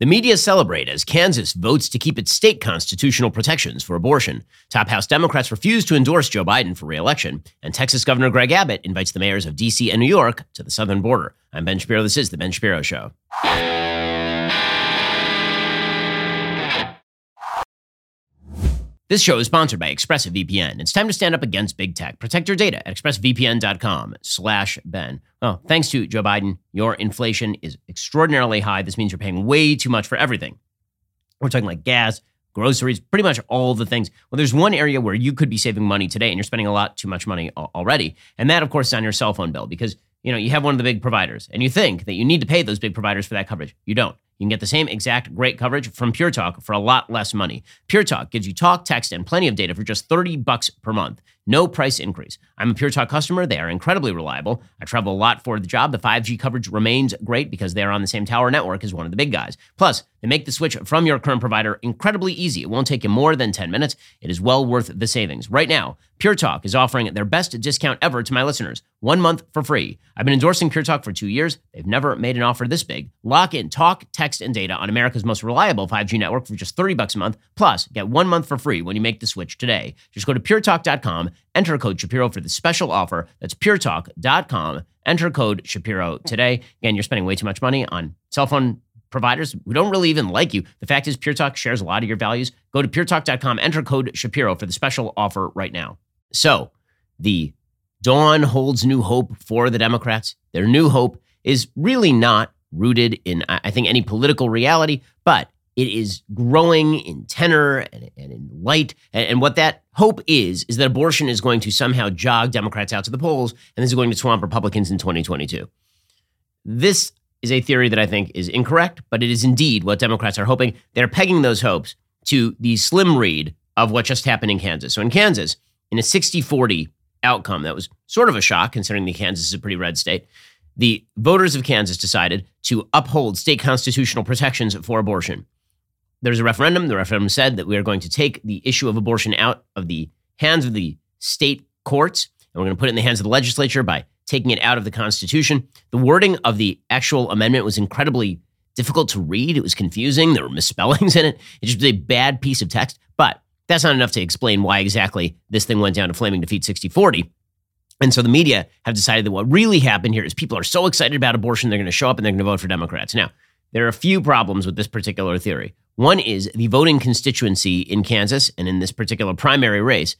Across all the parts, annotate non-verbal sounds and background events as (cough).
The media celebrate as Kansas votes to keep its state constitutional protections for abortion. Top House Democrats refuse to endorse Joe Biden for reelection, and Texas Governor Greg Abbott invites the mayors of D.C. and New York to the southern border. I'm Ben Shapiro. This is The Ben Shapiro Show. This show is sponsored by ExpressVPN. It's time to stand up against big tech. Protect your data at expressvpn.com slash Ben. Well, thanks to Joe Biden, your inflation is extraordinarily high. This means you're paying way too much for everything. We're talking like gas, groceries, pretty much all the things. Well, there's one area where you could be saving money today and you're spending a lot too much money already. And that, of course, is on your cell phone bill because, you know, you have one of the big providers and you think that you need to pay those big providers for that coverage. You don't. You can get the same exact great coverage from Pure Talk for a lot less money. Pure Talk gives you talk, text, and plenty of data for just 30 bucks per month. No price increase. I'm a Pure Talk customer. They are incredibly reliable. I travel a lot for the job. The 5G coverage remains great because they are on the same tower network as one of the big guys. Plus, they make the switch from your current provider incredibly easy. It won't take you more than 10 minutes. It is well worth the savings. Right now, Pure Talk is offering their best discount ever to my listeners. One month for free. I've been endorsing Pure Talk for two years. They've never made an offer this big. Lock in talk, text, and data on America's most reliable 5G network for just 30 bucks a month. Plus, get one month for free when you make the switch today. Just go to puretalk.com, enter code Shapiro for the special offer. That's puretalk.com. Enter code Shapiro today. Again, you're spending way too much money on cell phone providers who don't really even like you. The fact is, Pure Talk shares a lot of your values. Go to puretalk.com, enter code Shapiro for the special offer right now. So, the dawn holds new hope for the Democrats. Their new hope is really not rooted in, I think, any political reality, but it is growing in tenor and, and in light. And, and, what that hope is, is that abortion is going to somehow jog Democrats out to the polls, and this is going to swamp Republicans in 2022. This is a theory that I think is incorrect, but it is indeed what Democrats are hoping. They're pegging those hopes to the slim read of what just happened in Kansas. So in Kansas, in a 60 40 outcome that was sort of a shock considering the Kansas is a pretty red state, the voters of Kansas decided to uphold state constitutional protections for abortion. There's a referendum. The referendum said that we are going to take the issue of abortion out of the hands of the state courts and we're going to put it in the hands of the legislature by taking it out of the Constitution. The wording of the actual amendment was incredibly difficult to read. It was confusing. There were (laughs) misspellings in it. It just was a bad piece of text. But that's not enough to explain why exactly this thing went down to flaming defeat 60 40. And so the media have decided that what really happened here is people are so excited about abortion, they're going to show up and they're going to vote for Democrats. Now, there are a few problems with this particular theory. One is the voting constituency in Kansas and in this particular primary race,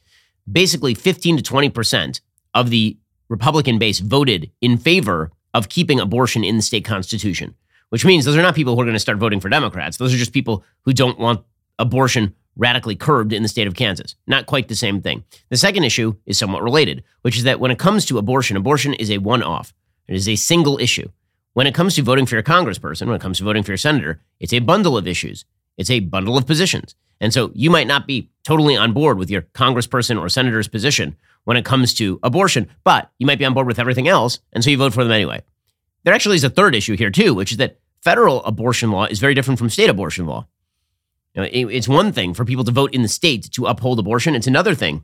basically 15 to 20% of the Republican base voted in favor of keeping abortion in the state constitution, which means those are not people who are going to start voting for Democrats. Those are just people who don't want abortion radically curbed in the state of Kansas. Not quite the same thing. The second issue is somewhat related, which is that when it comes to abortion, abortion is a one off, it is a single issue. When it comes to voting for your congressperson, when it comes to voting for your senator, it's a bundle of issues, it's a bundle of positions. And so you might not be totally on board with your congressperson or senator's position when it comes to abortion, but you might be on board with everything else. And so you vote for them anyway. There actually is a third issue here, too, which is that federal abortion law is very different from state abortion law. It's one thing for people to vote in the state to uphold abortion. It's another thing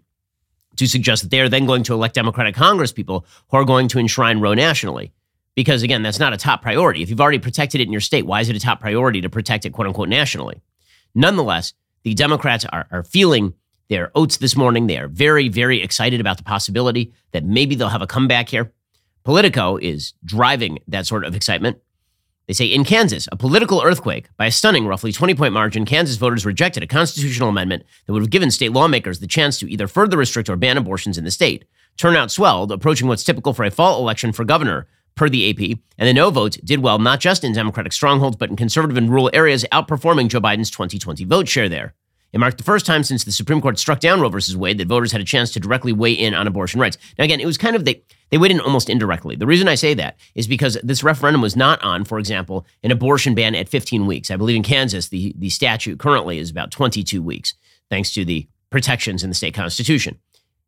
to suggest that they are then going to elect Democratic Congress people who are going to enshrine Roe nationally. Because again, that's not a top priority. If you've already protected it in your state, why is it a top priority to protect it, quote unquote, nationally? Nonetheless, the Democrats are, are feeling their oats this morning. They are very, very excited about the possibility that maybe they'll have a comeback here. Politico is driving that sort of excitement. They say in Kansas, a political earthquake by a stunning roughly 20 point margin, Kansas voters rejected a constitutional amendment that would have given state lawmakers the chance to either further restrict or ban abortions in the state. Turnout swelled, approaching what's typical for a fall election for governor, per the AP, and the no votes did well not just in Democratic strongholds, but in conservative and rural areas, outperforming Joe Biden's 2020 vote share there. It marked the first time since the Supreme Court struck down Roe v. Wade that voters had a chance to directly weigh in on abortion rights. Now, again, it was kind of they they weighed in almost indirectly. The reason I say that is because this referendum was not on, for example, an abortion ban at 15 weeks. I believe in Kansas, the, the statute currently is about 22 weeks, thanks to the protections in the state constitution.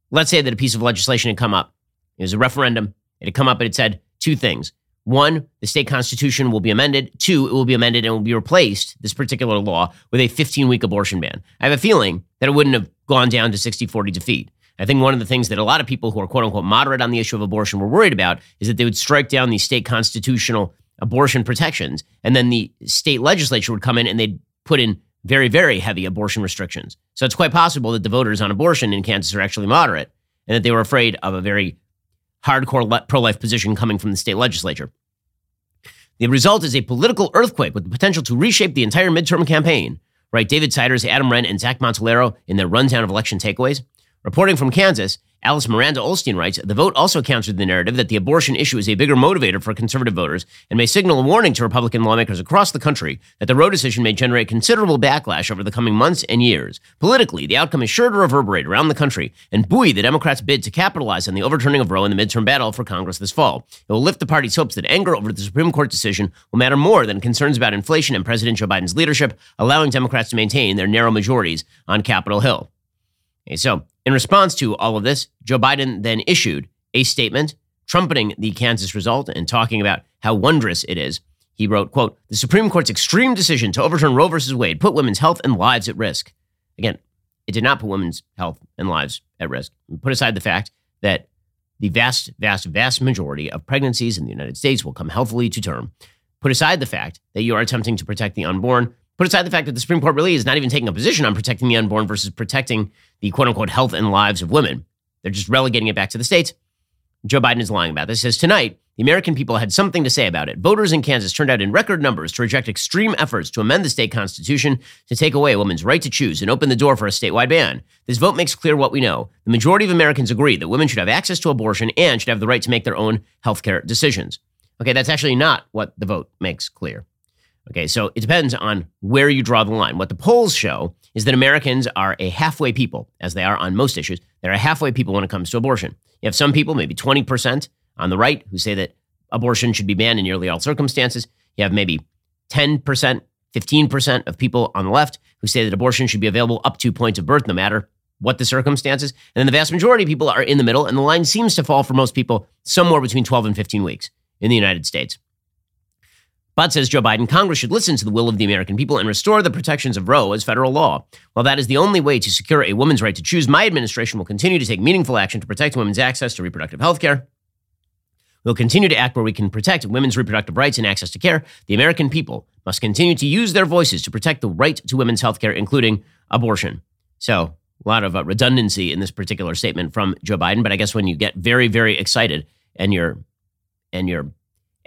Let's say that a piece of legislation had come up. It was a referendum. It had come up and it said two things. One, the state constitution will be amended. Two, it will be amended and will be replaced, this particular law, with a 15 week abortion ban. I have a feeling that it wouldn't have gone down to 60 40 defeat. I think one of the things that a lot of people who are quote unquote moderate on the issue of abortion were worried about is that they would strike down the state constitutional abortion protections. And then the state legislature would come in and they'd put in very, very heavy abortion restrictions. So it's quite possible that the voters on abortion in Kansas are actually moderate and that they were afraid of a very hardcore pro life position coming from the state legislature. The result is a political earthquake with the potential to reshape the entire midterm campaign. Write, David Siders, Adam Wren, and Zach Montellaro in their rundown of election takeaways. Reporting from Kansas, Alice Miranda Ollstein writes The vote also countered the narrative that the abortion issue is a bigger motivator for conservative voters and may signal a warning to Republican lawmakers across the country that the Roe decision may generate considerable backlash over the coming months and years. Politically, the outcome is sure to reverberate around the country and buoy the Democrats' bid to capitalize on the overturning of Roe in the midterm battle for Congress this fall. It will lift the party's hopes that anger over the Supreme Court decision will matter more than concerns about inflation and President Joe Biden's leadership, allowing Democrats to maintain their narrow majorities on Capitol Hill. Okay, so in response to all of this, Joe Biden then issued a statement trumpeting the Kansas result and talking about how wondrous it is. He wrote, quote, the Supreme Court's extreme decision to overturn Roe versus Wade put women's health and lives at risk. Again, it did not put women's health and lives at risk. Put aside the fact that the vast, vast, vast majority of pregnancies in the United States will come healthily to term. Put aside the fact that you are attempting to protect the unborn. Put aside the fact that the Supreme Court really is not even taking a position on protecting the unborn versus protecting the quote unquote health and lives of women. They're just relegating it back to the states. Joe Biden is lying about this. Says tonight, the American people had something to say about it. Voters in Kansas turned out in record numbers to reject extreme efforts to amend the state constitution to take away a woman's right to choose and open the door for a statewide ban. This vote makes clear what we know. The majority of Americans agree that women should have access to abortion and should have the right to make their own healthcare decisions. Okay, that's actually not what the vote makes clear. Okay, so it depends on where you draw the line. What the polls show is that Americans are a halfway people, as they are on most issues. They're a halfway people when it comes to abortion. You have some people, maybe 20% on the right, who say that abortion should be banned in nearly all circumstances. You have maybe 10%, 15% of people on the left who say that abortion should be available up to point of birth, no matter what the circumstances. And then the vast majority of people are in the middle, and the line seems to fall for most people somewhere between 12 and 15 weeks in the United States. But, says Joe Biden, Congress should listen to the will of the American people and restore the protections of Roe as federal law. While that is the only way to secure a woman's right to choose, my administration will continue to take meaningful action to protect women's access to reproductive health care. We'll continue to act where we can protect women's reproductive rights and access to care. The American people must continue to use their voices to protect the right to women's health care, including abortion. So, a lot of uh, redundancy in this particular statement from Joe Biden. But I guess when you get very, very excited and your and your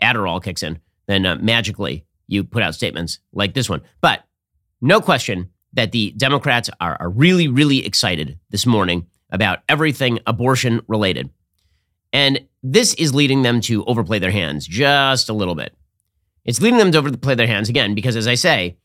Adderall kicks in, then uh, magically you put out statements like this one. But no question that the Democrats are, are really, really excited this morning about everything abortion related. And this is leading them to overplay their hands just a little bit. It's leading them to overplay their hands again because, as I say,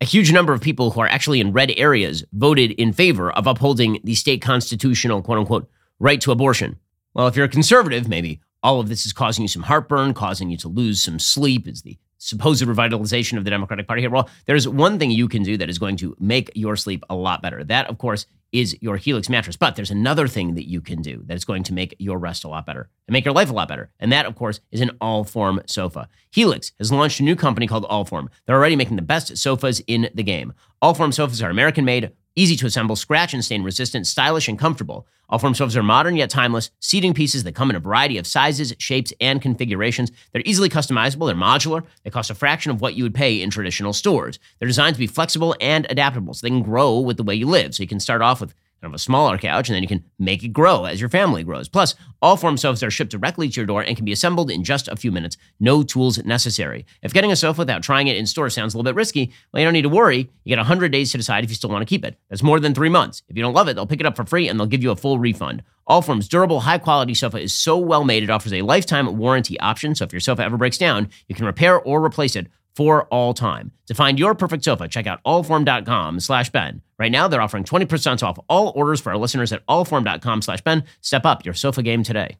a huge number of people who are actually in red areas voted in favor of upholding the state constitutional, quote unquote, right to abortion. Well, if you're a conservative, maybe all of this is causing you some heartburn, causing you to lose some sleep. Is the supposed revitalization of the Democratic Party here? Well, there's one thing you can do that is going to make your sleep a lot better. That, of course, is your Helix mattress. But there's another thing that you can do that is going to make your rest a lot better and make your life a lot better. And that, of course, is an Allform sofa. Helix has launched a new company called Allform. They're already making the best sofas in the game. Allform sofas are American made, Easy to assemble, scratch and stain resistant, stylish, and comfortable. Allform sofas are modern yet timeless, seating pieces that come in a variety of sizes, shapes, and configurations. They're easily customizable, they're modular, they cost a fraction of what you would pay in traditional stores. They're designed to be flexible and adaptable so they can grow with the way you live. So you can start off with kind of a smaller couch, and then you can make it grow as your family grows. Plus, Allform sofas are shipped directly to your door and can be assembled in just a few minutes. No tools necessary. If getting a sofa without trying it in store sounds a little bit risky, well, you don't need to worry. You get 100 days to decide if you still want to keep it. That's more than three months. If you don't love it, they'll pick it up for free and they'll give you a full refund. Allform's durable, high quality sofa is so well made, it offers a lifetime warranty option. So if your sofa ever breaks down, you can repair or replace it for all time. To find your perfect sofa, check out allform.com slash Ben. Right now, they're offering 20% off all orders for our listeners at allform.com slash Ben. Step up your sofa game today.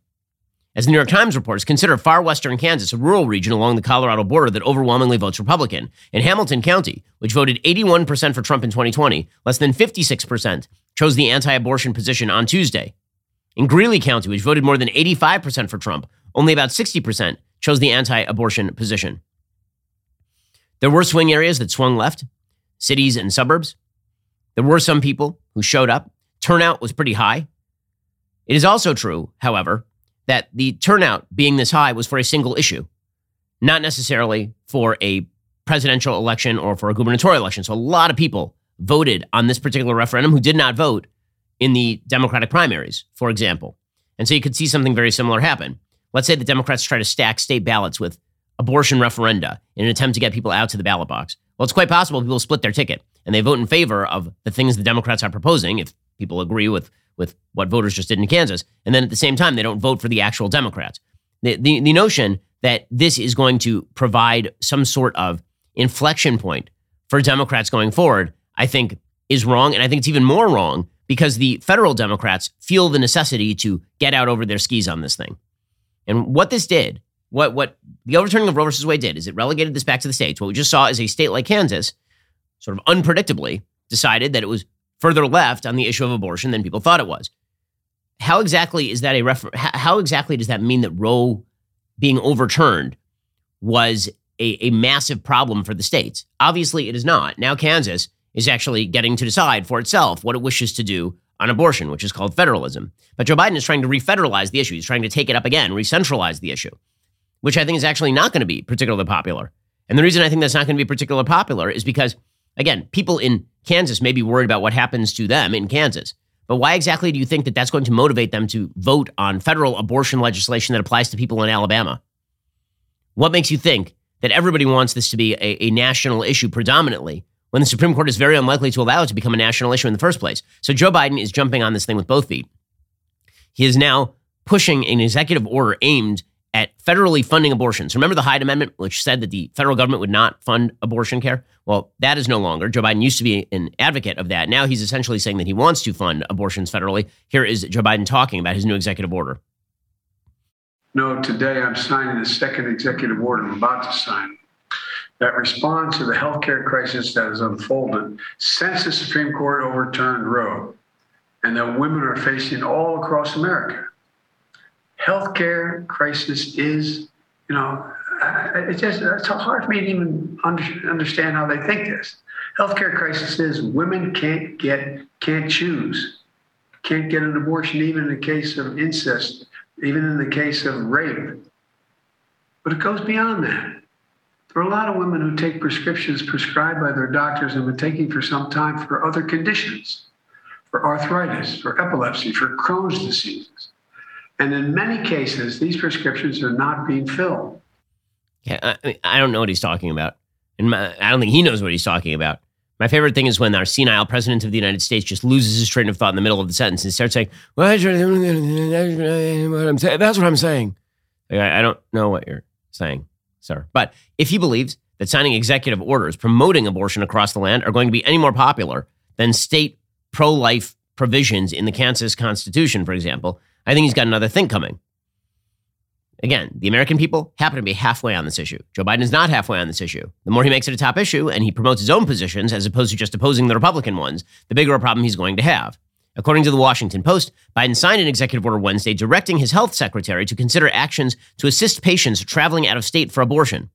As the New York Times reports, consider far western Kansas a rural region along the Colorado border that overwhelmingly votes Republican. In Hamilton County, which voted 81% for Trump in 2020, less than 56% chose the anti abortion position on Tuesday. In Greeley County, which voted more than 85% for Trump, only about 60% chose the anti abortion position. There were swing areas that swung left, cities and suburbs. There were some people who showed up. Turnout was pretty high. It is also true, however, that the turnout being this high was for a single issue. not necessarily for a presidential election or for a gubernatorial election. So a lot of people voted on this particular referendum who did not vote in the Democratic primaries, for example. And so you could see something very similar happen. Let's say the Democrats try to stack state ballots with abortion referenda in an attempt to get people out to the ballot box. Well, it's quite possible people split their ticket and they vote in favor of the things the Democrats are proposing if people agree with, with what voters just did in Kansas. And then at the same time, they don't vote for the actual Democrats. The, the, the notion that this is going to provide some sort of inflection point for Democrats going forward, I think is wrong. And I think it's even more wrong because the federal Democrats feel the necessity to get out over their skis on this thing. And what this did, what, what the overturning of Roe versus Wade did, is it relegated this back to the states. What we just saw is a state like Kansas, sort of unpredictably, decided that it was further left on the issue of abortion than people thought it was. How exactly is that a refer- how exactly does that mean that Roe being overturned was a, a massive problem for the states? Obviously, it is not. Now Kansas is actually getting to decide for itself what it wishes to do on abortion, which is called federalism. But Joe Biden is trying to refederalize the issue. He's trying to take it up again, re-centralize the issue, which I think is actually not going to be particularly popular. And the reason I think that's not going to be particularly popular is because, again, people in Kansas may be worried about what happens to them in Kansas. But why exactly do you think that that's going to motivate them to vote on federal abortion legislation that applies to people in Alabama? What makes you think that everybody wants this to be a, a national issue predominantly when the Supreme Court is very unlikely to allow it to become a national issue in the first place. So Joe Biden is jumping on this thing with both feet. He is now pushing an executive order aimed at federally funding abortions. Remember the Hyde Amendment, which said that the federal government would not fund abortion care? Well, that is no longer. Joe Biden used to be an advocate of that. Now he's essentially saying that he wants to fund abortions federally. Here is Joe Biden talking about his new executive order. No, today I'm signing the second executive order I'm about to sign that responds to the healthcare crisis that has unfolded since the Supreme Court overturned Roe and that women are facing all across America. Healthcare crisis is, you know, it's just it's hard for me to even understand how they think this. Healthcare crisis is women can't get can't choose, can't get an abortion even in the case of incest, even in the case of rape. But it goes beyond that. There are a lot of women who take prescriptions prescribed by their doctors and been taking for some time for other conditions, for arthritis, for epilepsy, for Crohn's diseases. And in many cases, these prescriptions are not being filled. Yeah, I, I don't know what he's talking about. And my, I don't think he knows what he's talking about. My favorite thing is when our senile president of the United States just loses his train of thought in the middle of the sentence and starts saying, well, that's what I'm saying. I don't know what you're saying sir. But if he believes that signing executive orders promoting abortion across the land are going to be any more popular than state pro life provisions in the Kansas Constitution, for example, I think he's got another thing coming. Again, the American people happen to be halfway on this issue. Joe Biden is not halfway on this issue. The more he makes it a top issue and he promotes his own positions as opposed to just opposing the Republican ones, the bigger a problem he's going to have. According to the Washington Post, Biden signed an executive order Wednesday directing his health secretary to consider actions to assist patients traveling out of state for abortion.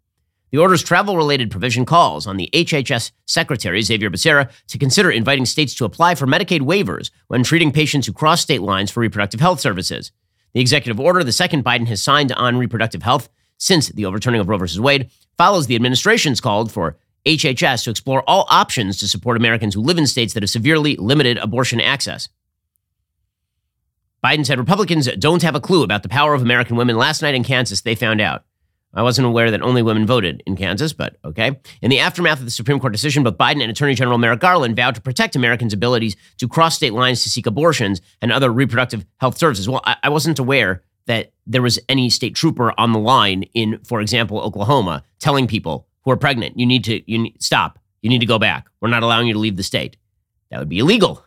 The order's travel related provision calls on the HHS Secretary, Xavier Becerra, to consider inviting states to apply for Medicaid waivers when treating patients who cross state lines for reproductive health services. The executive order, the second Biden has signed on reproductive health since the overturning of Roe v. Wade, follows the administration's call for HHS to explore all options to support Americans who live in states that have severely limited abortion access. Biden said Republicans don't have a clue about the power of American women. Last night in Kansas, they found out. I wasn't aware that only women voted in Kansas, but okay. In the aftermath of the Supreme Court decision, both Biden and Attorney General Merrick Garland vowed to protect Americans' abilities to cross state lines to seek abortions and other reproductive health services. Well, I, I wasn't aware that there was any state trooper on the line in, for example, Oklahoma, telling people who are pregnant, you need to you need, stop. You need to go back. We're not allowing you to leave the state. That would be illegal.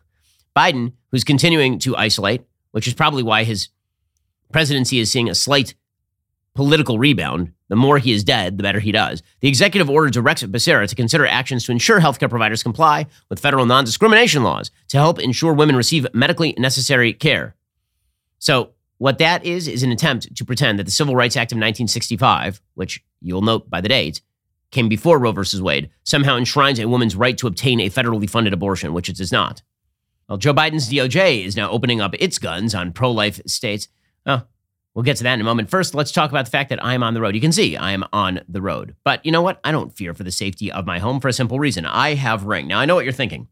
Biden, who's continuing to isolate, which is probably why his presidency is seeing a slight political rebound. The more he is dead, the better he does. The executive order directs Becerra to consider actions to ensure healthcare providers comply with federal non discrimination laws to help ensure women receive medically necessary care. So, what that is, is an attempt to pretend that the Civil Rights Act of 1965, which you'll note by the date, came before Roe versus Wade, somehow enshrines a woman's right to obtain a federally funded abortion, which it does not. Well, Joe Biden's DOJ is now opening up its guns on pro life states. Oh, We'll get to that in a moment. First, let's talk about the fact that I'm on the road. You can see I am on the road. But you know what? I don't fear for the safety of my home for a simple reason. I have Ring. Now, I know what you're thinking.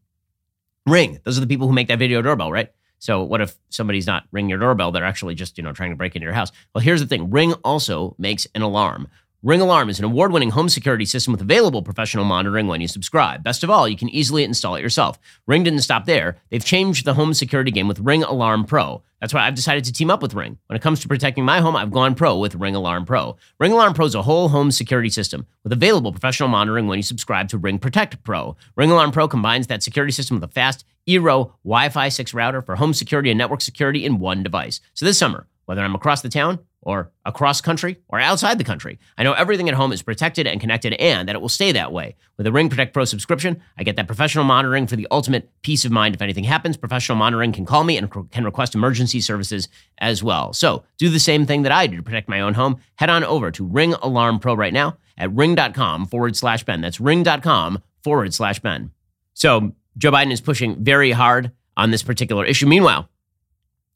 Ring, those are the people who make that video doorbell, right? So what if somebody's not ringing your doorbell? They're actually just, you know, trying to break into your house. Well, here's the thing. Ring also makes an alarm. Ring Alarm is an award winning home security system with available professional monitoring when you subscribe. Best of all, you can easily install it yourself. Ring didn't stop there. They've changed the home security game with Ring Alarm Pro. That's why I've decided to team up with Ring. When it comes to protecting my home, I've gone pro with Ring Alarm Pro. Ring Alarm Pro is a whole home security system with available professional monitoring when you subscribe to Ring Protect Pro. Ring Alarm Pro combines that security system with a fast Eero Wi Fi 6 router for home security and network security in one device. So this summer, whether I'm across the town or across country or outside the country. I know everything at home is protected and connected and that it will stay that way. With a Ring Protect Pro subscription, I get that professional monitoring for the ultimate peace of mind if anything happens. Professional monitoring can call me and can request emergency services as well. So do the same thing that I do to protect my own home. Head on over to Ring Alarm Pro right now at ring.com forward slash Ben. That's ring.com forward slash Ben. So Joe Biden is pushing very hard on this particular issue. Meanwhile,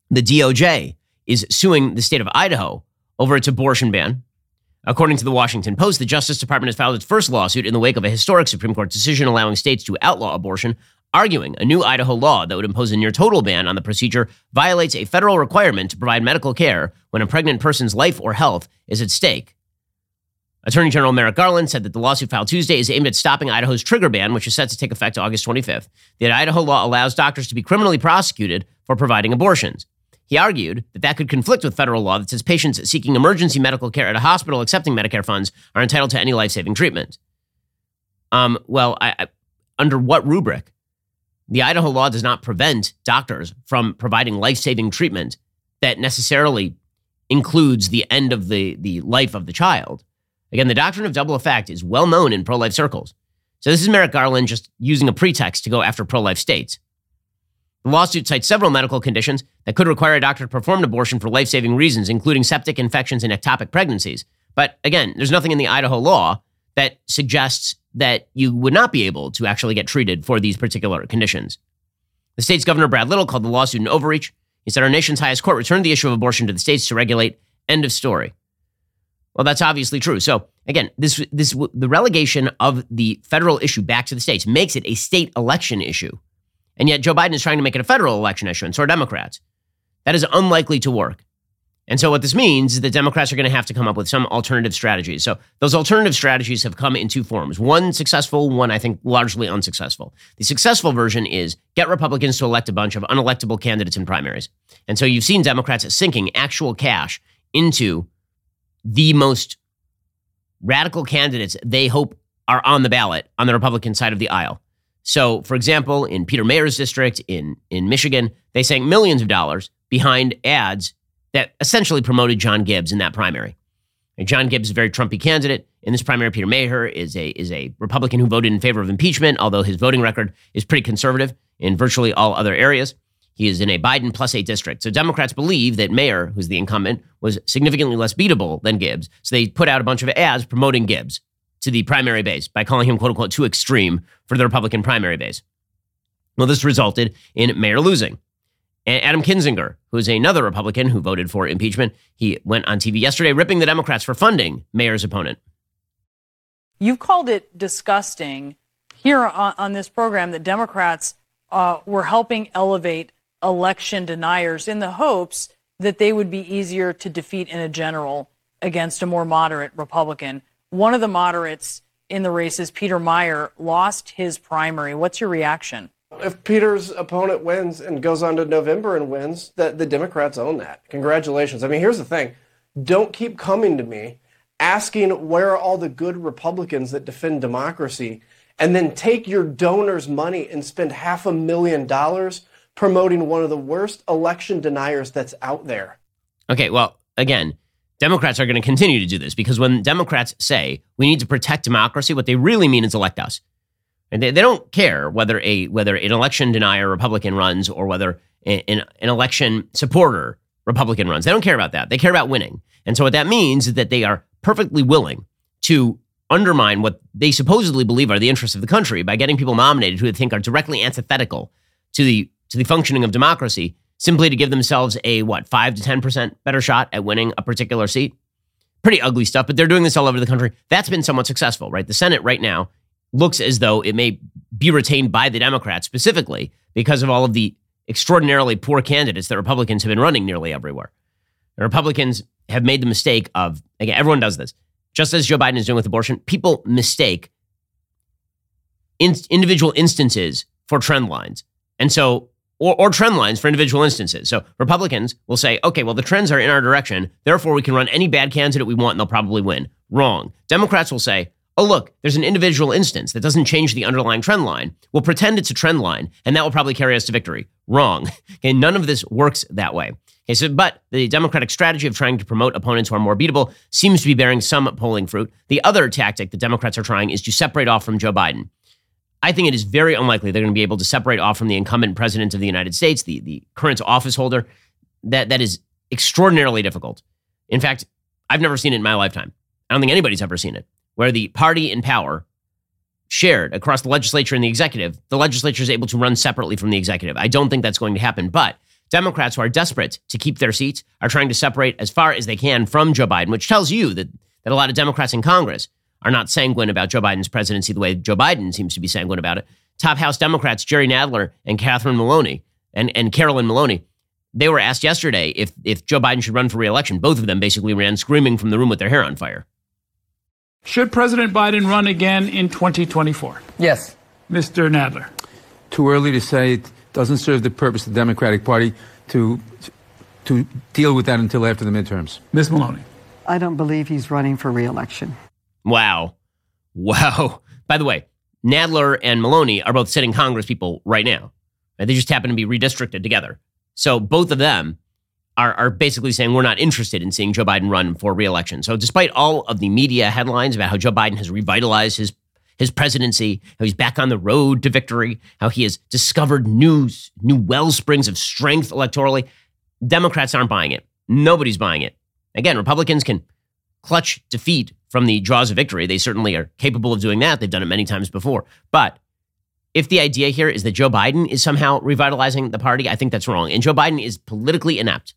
the DOJ is suing the state of Idaho over its abortion ban. According to the Washington Post, the Justice Department has filed its first lawsuit in the wake of a historic Supreme Court decision allowing states to outlaw abortion, arguing a new Idaho law that would impose a near total ban on the procedure violates a federal requirement to provide medical care when a pregnant person's life or health is at stake. Attorney General Merrick Garland said that the lawsuit filed Tuesday is aimed at stopping Idaho's trigger ban, which is set to take effect August 25th. The Idaho law allows doctors to be criminally prosecuted for providing abortions. He argued that that could conflict with federal law that says patients seeking emergency medical care at a hospital accepting Medicare funds are entitled to any life saving treatment. Um, well, I, I, under what rubric? The Idaho law does not prevent doctors from providing life saving treatment that necessarily includes the end of the, the life of the child. Again, the doctrine of double effect is well known in pro life circles. So this is Merrick Garland just using a pretext to go after pro life states. The lawsuit cites several medical conditions that could require a doctor to perform an abortion for life saving reasons, including septic infections and ectopic pregnancies. But again, there's nothing in the Idaho law that suggests that you would not be able to actually get treated for these particular conditions. The state's governor, Brad Little, called the lawsuit an overreach. He said our nation's highest court returned the issue of abortion to the states to regulate. End of story. Well, that's obviously true. So again, this this the relegation of the federal issue back to the states makes it a state election issue. And yet Joe Biden is trying to make it a federal election issue, and so are Democrats. That is unlikely to work. And so what this means is that Democrats are going to have to come up with some alternative strategies. So those alternative strategies have come in two forms. One successful, one I think largely unsuccessful. The successful version is get Republicans to elect a bunch of unelectable candidates in primaries. And so you've seen Democrats sinking actual cash into the most radical candidates they hope are on the ballot on the Republican side of the aisle. So, for example, in Peter Meijer's district in, in Michigan, they sank millions of dollars behind ads that essentially promoted John Gibbs in that primary. And John Gibbs is a very Trumpy candidate. In this primary, Peter Meijer is a, is a Republican who voted in favor of impeachment, although his voting record is pretty conservative in virtually all other areas. He is in a Biden plus eight district. So Democrats believe that Meijer, who's the incumbent, was significantly less beatable than Gibbs. So they put out a bunch of ads promoting Gibbs to the primary base by calling him, quote unquote, too extreme for the Republican primary base. Well, this resulted in Meijer losing. And Adam Kinzinger, who is another Republican who voted for impeachment, he went on TV yesterday ripping the Democrats for funding Meijer's opponent. You've called it disgusting here on, on this program that Democrats uh, were helping elevate election deniers in the hopes that they would be easier to defeat in a general against a more moderate Republican. One of the moderates in the races, Peter Meijer, lost his primary. What's your reaction? If Peter's opponent wins and goes on to November and wins, that the Democrats own that. Congratulations. I mean, here's the thing. Don't keep coming to me asking where are all the good Republicans that defend democracy and then take your donors' money and spend half a million dollars promoting one of the worst election deniers that's out there. Okay, well, again, Democrats are going to continue to do this because when Democrats say we need to protect democracy, what they really mean is elect us. And they, they don't care whether a whether an election denier Republican runs or whether an, an election supporter Republican runs. They don't care about that. They care about winning. And so what that means is that they are perfectly willing to undermine what they supposedly believe are the interests of the country by getting people nominated who they think are directly antithetical to the to the functioning of democracy simply to give themselves a, what, 5 to 10% better shot at winning a particular seat? Pretty ugly stuff, but they're doing this all over the country. That's been somewhat successful, right? The Senate right now looks as though it may be retained by the Democrats specifically because of all of the extraordinarily poor candidates that Republicans have been running nearly everywhere. The Republicans have made the mistake of, again, everyone does this, just as Joe Biden is doing with abortion, people mistake in, individual instances for trend lines. And so, or, or trend lines for individual instances. So Republicans will say, okay, well, the trends are in our direction. Therefore, we can run any bad candidate we want and they'll probably win. Wrong. Democrats will say, oh, look, there's an individual instance that doesn't change the underlying trend line. We'll pretend it's a trend line and that will probably carry us to victory. Wrong. (laughs) Okay, none of this works that way. Okay, so, but the Democratic strategy of trying to promote opponents who are more beatable seems to be bearing some polling fruit. The other tactic the Democrats are trying is to separate off from Joe Biden. I think it is very unlikely they're going to be able to separate off from the incumbent president of the United States, the, the current office holder. That, that is extraordinarily difficult. In fact, I've never seen it in my lifetime. I don't think anybody's ever seen it, where the party in power shared across the legislature and the executive, the legislature is able to run separately from the executive. I don't think that's going to happen, but Democrats who are desperate to keep their seats are trying to separate as far as they can from Joe Biden, which tells you that, that a lot of Democrats in Congress are not sanguine about Joe Biden's presidency the way Joe Biden seems to be sanguine about it. Top House Democrats Jerry Nadler and Catherine Maloney and, and Carolyn Maloney, they were asked yesterday if, if Joe Biden should run for reelection. Both of them basically ran screaming from the room with their hair on fire. Should President Biden run again in 2024? Yes. Mr. Nadler. Too early to say. It doesn't serve the purpose of the Democratic Party to to deal with that until after the midterms. Ms. Maloney. I don't believe he's running for reelection. Wow. Wow. By the way, Nadler and Maloney are both sitting Congress people right now. They just happen to be redistricted together. So both of them are, are basically saying we're not interested in seeing Joe Biden run for reelection. So despite all of the media headlines about how Joe Biden has revitalized his his presidency, how he's back on the road to victory, how he has discovered new new well springs of strength electorally, Democrats aren't buying it. Nobody's buying it. Again, Republicans can clutch defeat from the draws of victory. They certainly are capable of doing that. They've done it many times before. But if the idea here is that Joe Biden is somehow revitalizing the party, I think that's wrong. And Joe Biden is politically inept.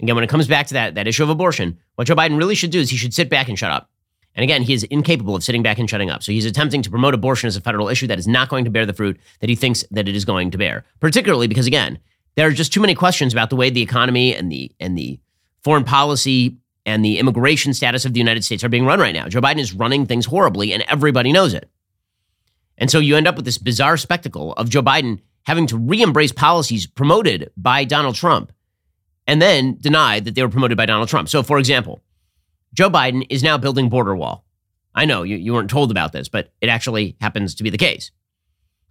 Again, when it comes back to that, that issue of abortion, what Joe Biden really should do is he should sit back and shut up. And again, he is incapable of sitting back and shutting up. So he's attempting to promote abortion as a federal issue that is not going to bear the fruit that he thinks that it is going to bear. Particularly because, again, there are just too many questions about the way the economy and the and the foreign policy and the immigration status of the United States are being run right now. Joe Biden is running things horribly, and everybody knows it. And so you end up with this bizarre spectacle of Joe Biden having to re embrace policies promoted by Donald Trump and then deny that they were promoted by Donald Trump. So, for example, Joe Biden is now building border wall. I know you, you weren't told about this, but it actually happens to be the case.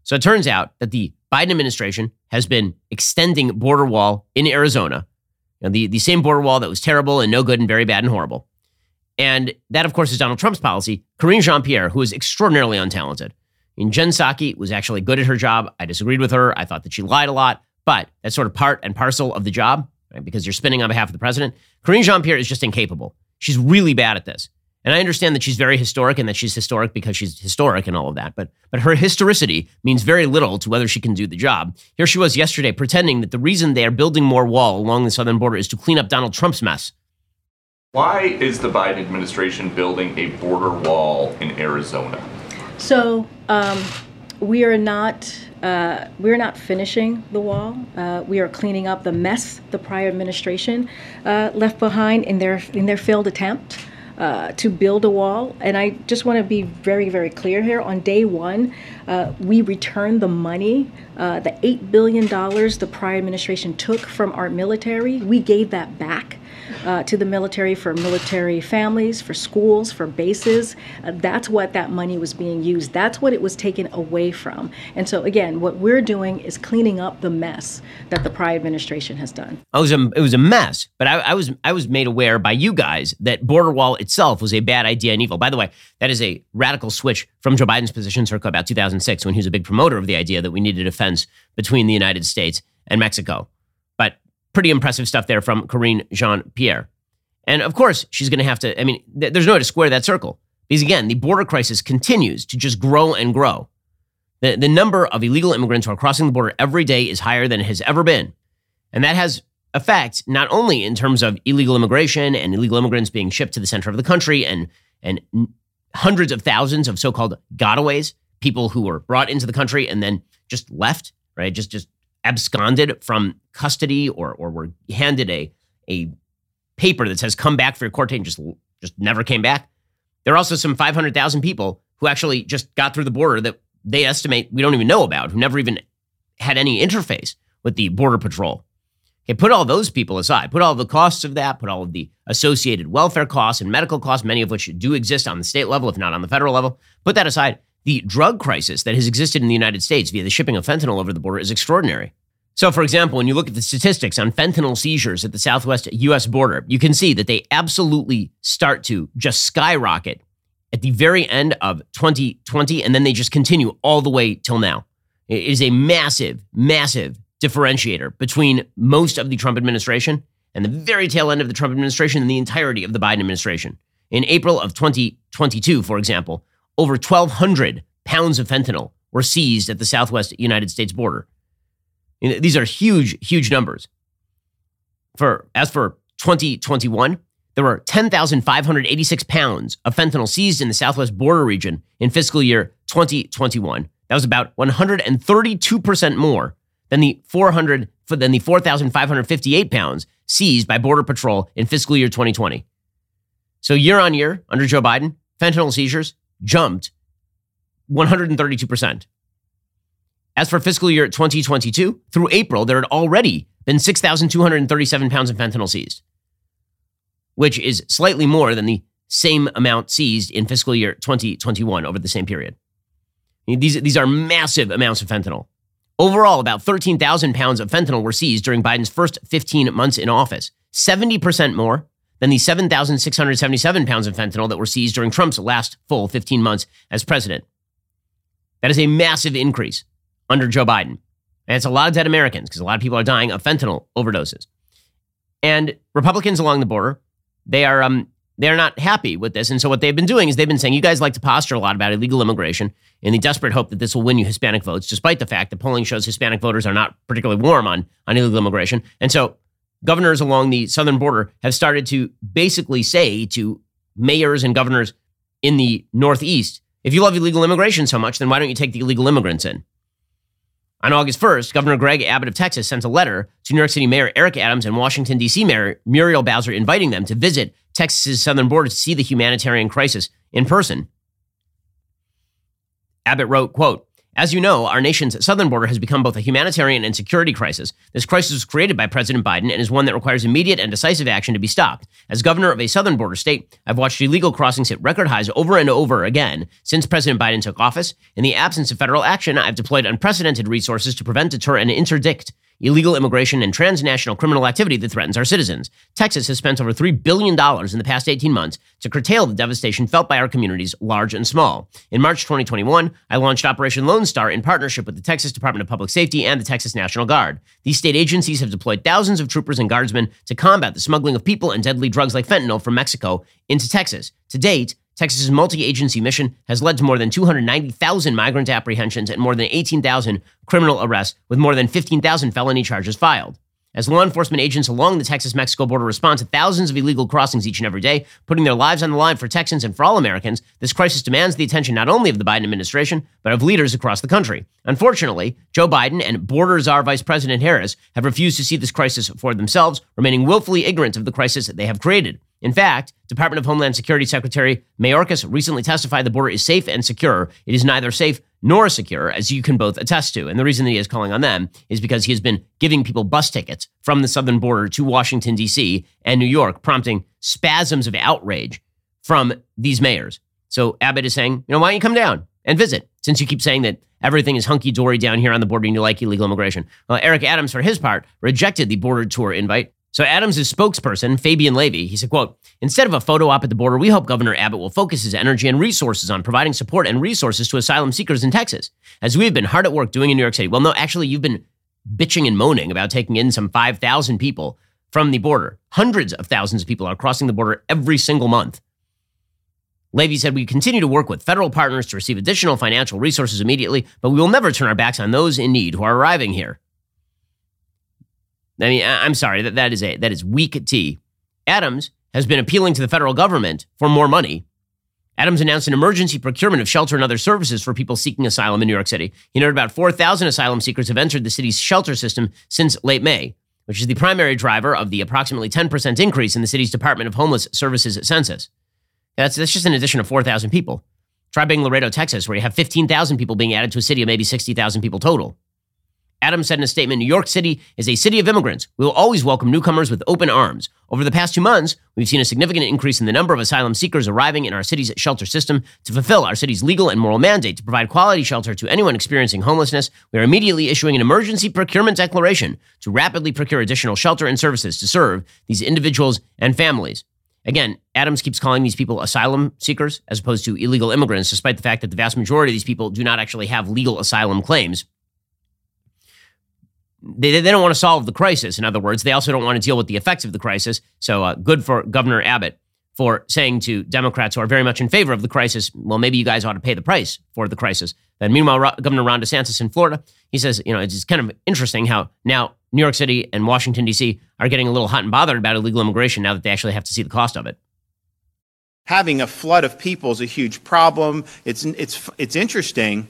So it turns out that the Biden administration has been extending border wall in Arizona, you know, the, the same border wall that was terrible and no good and very bad and horrible. And that, of course, is Donald Trump's policy. Karine Jean Pierre, who is extraordinarily untalented. Mean, Jen Psaki was actually good at her job. I disagreed with her. I thought that she lied a lot, but that's sort of part and parcel of the job right? because you're spinning on behalf of the president. Karine Jean Pierre is just incapable. She's really bad at this. And I understand that she's very historic and that she's historic because she's historic and all of that. But but her historicity means very little to whether she can do the job. Here she was yesterday pretending that the reason they are building more wall along the southern border is to clean up Donald Trump's mess. Why is the Biden administration building a border wall in Arizona? So um, we are not uh, we're not finishing the wall. Uh, we are cleaning up the mess the prior administration uh, left behind in their in their failed attempt. Uh, to build a wall. And I just want to be very, very clear here. On day one, uh, we returned the money, uh, the $8 billion the prior administration took from our military. We gave that back uh, to the military for military families, for schools, for bases. Uh, that's what that money was being used. That's what it was taken away from. And so, again, what we're doing is cleaning up the mess that the prior administration has done. It was a, it was a mess, but I, I was I was made aware by you guys that border wall itself was a bad idea and evil. By the way, that is a radical switch from Joe Biden's position circa about 2006 when he was a big promoter of the idea that we needed a fence between the United States and Mexico pretty impressive stuff there from Karine Jean Pierre. And of course, she's going to have to, I mean, th- there's no way to square that circle. Because again, the border crisis continues to just grow and grow. The, the number of illegal immigrants who are crossing the border every day is higher than it has ever been. And that has effect not only in terms of illegal immigration and illegal immigrants being shipped to the center of the country and and hundreds of thousands of so-called gotaways, people who were brought into the country and then just left, right? Just just absconded from custody or or were handed a a paper that says come back for your court date and just just never came back. There are also some 500,000 people who actually just got through the border that they estimate we don't even know about, who never even had any interface with the border patrol. Okay, put all those people aside. Put all the costs of that, put all of the associated welfare costs and medical costs, many of which do exist on the state level, if not on the federal level. Put that aside. The drug crisis that has existed in the United States via the shipping of fentanyl over the border is extraordinary. So, for example, when you look at the statistics on fentanyl seizures at the southwest U.S. border, you can see that they absolutely start to just skyrocket at the very end of 2020, and then they just continue all the way till now. It is a massive, massive differentiator between most of the Trump administration and the very tail end of the Trump administration and the entirety of the Biden administration. In April of 2022, for example, over 1,200 pounds of fentanyl were seized at the southwest United States border. These are huge, huge numbers. For as for 2021, there were 10,586 pounds of fentanyl seized in the southwest border region in fiscal year 2021. That was about 132% more than the 400 than the 4,558 pounds seized by Border Patrol in fiscal year 2020. So year on year, under Joe Biden, fentanyl seizures jumped 132%. As for fiscal year 2022, through April, there had already been 6,237 pounds of fentanyl seized, which is slightly more than the same amount seized in fiscal year 2021 over the same period. These, these are massive amounts of fentanyl. Overall, about 13,000 pounds of fentanyl were seized during Biden's first 15 months in office, 70% more than the 7,677 pounds of fentanyl that were seized during Trump's last full 15 months as president. That is a massive increase under Joe Biden. And it's a lot of dead Americans because a lot of people are dying of fentanyl overdoses. And Republicans along the border, they are um, they're not happy with this. And so what they've been doing is they've been saying, you guys like to posture a lot about illegal immigration in the desperate hope that this will win you Hispanic votes, despite the fact that polling shows Hispanic voters are not particularly warm on, on illegal immigration. And so governors along the southern border have started to basically say to mayors and governors in the Northeast, if you love illegal immigration so much, then why don't you take the illegal immigrants in? On August 1st, Governor Greg Abbott of Texas sent a letter to New York City Mayor Eric Adams and Washington, D.C. Mayor Muriel Bowser inviting them to visit Texas's southern border to see the humanitarian crisis in person. Abbott wrote, quote, as you know, our nation's southern border has become both a humanitarian and security crisis. This crisis was created by President Biden and is one that requires immediate and decisive action to be stopped. As governor of a southern border state, I've watched illegal crossings hit record highs over and over again since President Biden took office. In the absence of federal action, I've deployed unprecedented resources to prevent, deter, and interdict illegal immigration, and transnational criminal activity that threatens our citizens. Texas has spent over $3 billion in the past 18 months to curtail the devastation felt by our communities, large and small. In March 2021, I launched Operation Lone Star in partnership with the Texas Department of Public Safety and the Texas National Guard. These state agencies have deployed thousands of troopers and guardsmen to combat the smuggling of people and deadly drugs like fentanyl from Mexico into Texas. To date, Texas's multi-agency mission has led to more than 290,000 migrant apprehensions and more than 18,000 criminal arrests, with more than 15,000 felony charges filed. As law enforcement agents along the Texas Mexico border respond to thousands of illegal crossings each and every day, putting their lives on the line for Texans and for all Americans, this crisis demands the attention not only of the Biden administration, but of leaders across the country. Unfortunately, Joe Biden and border czar Vice President Harris have refused to see this crisis for themselves, remaining willfully ignorant of the crisis they have created. In fact, Department of Homeland Security Secretary Mayorkas recently testified the border is safe and secure. It is neither safe nor secure, as you can both attest to. And the reason that he is calling on them is because he has been giving people bus tickets from the southern border to Washington, D.C. and New York, prompting spasms of outrage from these mayors. So Abbott is saying, you know, why don't you come down and visit since you keep saying that everything is hunky dory down here on the border and you like illegal immigration? Well, Eric Adams, for his part, rejected the border tour invite so Adams' spokesperson, Fabian Levy, he said, quote, instead of a photo op at the border, we hope Governor Abbott will focus his energy and resources on providing support and resources to asylum seekers in Texas, as we have been hard at work doing in New York City. Well, no, actually, you've been bitching and moaning about taking in some 5,000 people from the border. Hundreds of thousands of people are crossing the border every single month. Levy said, We continue to work with federal partners to receive additional financial resources immediately, but we will never turn our backs on those in need who are arriving here. I mean, I- I'm sorry that that is a that is weak tea. Adams has been appealing to the federal government for more money. Adams announced an emergency procurement of shelter and other services for people seeking asylum in New York City. He noted about 4,000 asylum seekers have entered the city's shelter system since late May, which is the primary driver of the approximately 10% increase in the city's Department of Homeless Services census. That's, that's just an addition of 4,000 people. Try being Laredo, Texas, where you have 15,000 people being added to a city of maybe 60,000 people total. Adams said in a statement New York City is a city of immigrants. We will always welcome newcomers with open arms. Over the past two months, we've seen a significant increase in the number of asylum seekers arriving in our city's shelter system. To fulfill our city's legal and moral mandate to provide quality shelter to anyone experiencing homelessness, we are immediately issuing an emergency procurement declaration to rapidly procure additional shelter and services to serve these individuals and families. Again, Adams keeps calling these people asylum seekers as opposed to illegal immigrants, despite the fact that the vast majority of these people do not actually have legal asylum claims they, they don't want to solve the crisis. In other words, they also don't want to deal with the effects of the crisis. So uh, good for Governor Abbott for saying to Democrats who are very much in favor of the crisis, well, maybe you guys ought to pay the price for the crisis. Then meanwhile, Ro- Governor Ron DeSantis in Florida, he says, you know, it's kind of interesting how now New York City and Washington, D.C. are getting a little hot and bothered about illegal immigration now that they actually have to see the cost of it. Having a flood of people is a huge problem. It's, it's, it's interesting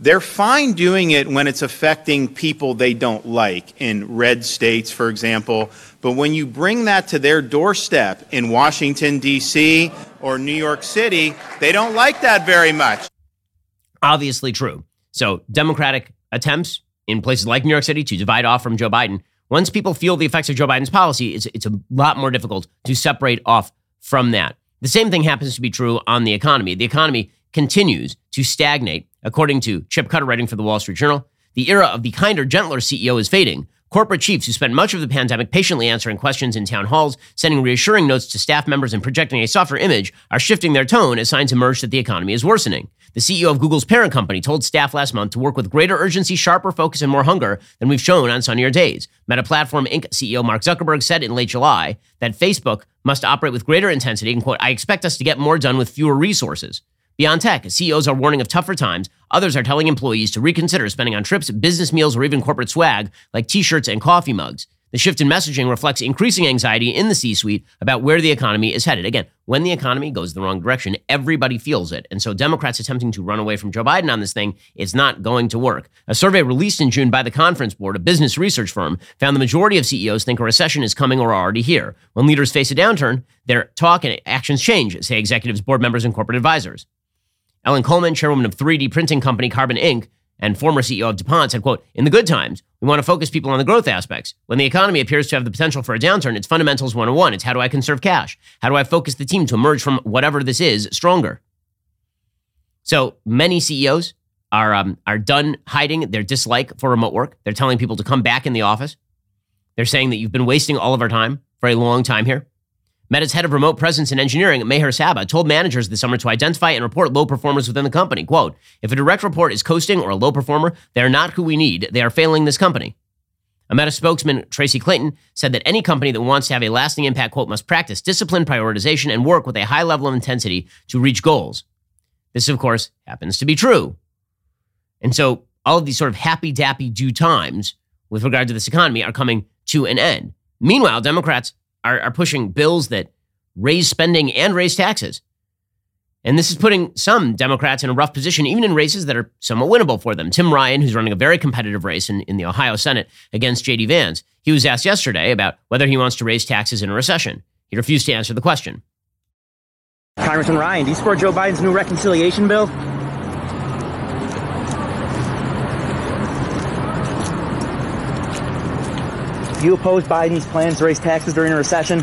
they're fine doing it when it's affecting people they don't like in red states, for example. But when you bring that to their doorstep in Washington, D.C. or New York City, they don't like that very much. Obviously true. So, Democratic attempts in places like New York City to divide off from Joe Biden, once people feel the effects of Joe Biden's policy, it's, it's a lot more difficult to separate off from that. The same thing happens to be true on the economy. The economy continues to stagnate. According to Chip Cutter writing for the Wall Street Journal, the era of the kinder, gentler CEO is fading. Corporate chiefs who spent much of the pandemic patiently answering questions in town halls, sending reassuring notes to staff members, and projecting a softer image are shifting their tone as signs emerge that the economy is worsening. The CEO of Google's parent company told staff last month to work with greater urgency, sharper focus, and more hunger than we've shown on sunnier days. Meta Platform Inc. CEO Mark Zuckerberg said in late July that Facebook must operate with greater intensity and, quote, I expect us to get more done with fewer resources. Beyond tech, CEOs are warning of tougher times. Others are telling employees to reconsider spending on trips, business meals, or even corporate swag like t shirts and coffee mugs. The shift in messaging reflects increasing anxiety in the C suite about where the economy is headed. Again, when the economy goes the wrong direction, everybody feels it. And so Democrats attempting to run away from Joe Biden on this thing is not going to work. A survey released in June by the Conference Board, a business research firm, found the majority of CEOs think a recession is coming or already here. When leaders face a downturn, their talk and actions change, say executives, board members, and corporate advisors. Ellen Kullman, chairwoman of 3D printing company Carbon Inc., and former CEO of DuPont said, quote, in the good times, we want to focus people on the growth aspects. When the economy appears to have the potential for a downturn, it's fundamentals 101. It's how do I conserve cash? How do I focus the team to emerge from whatever this is stronger? So many CEOs are, um, are done hiding their dislike for remote work. They're telling people to come back in the office. They're saying that you've been wasting all of our time for a long time here. Meta's head of remote presence and engineering, Maher Saba, told managers this summer to identify and report low performers within the company. Quote, if a direct report is coasting or a low performer, they are not who we need. They are failing this company. A Meta spokesman, Tracy Clayton, said that any company that wants to have a lasting impact, quote, must practice discipline, prioritization, and work with a high level of intensity to reach goals. This, of course, happens to be true. And so all of these sort of happy dappy due times with regard to this economy are coming to an end. Meanwhile, Democrats are, are pushing bills that raise spending and raise taxes. And this is putting some Democrats in a rough position, even in races that are somewhat winnable for them. Tim Ryan, who's running a very competitive race in, in the Ohio Senate against J.D. Vance, he was asked yesterday about whether he wants to raise taxes in a recession. He refused to answer the question. Congressman Ryan, do you support Joe Biden's new reconciliation bill? Do you oppose Biden's plans to raise taxes during a recession?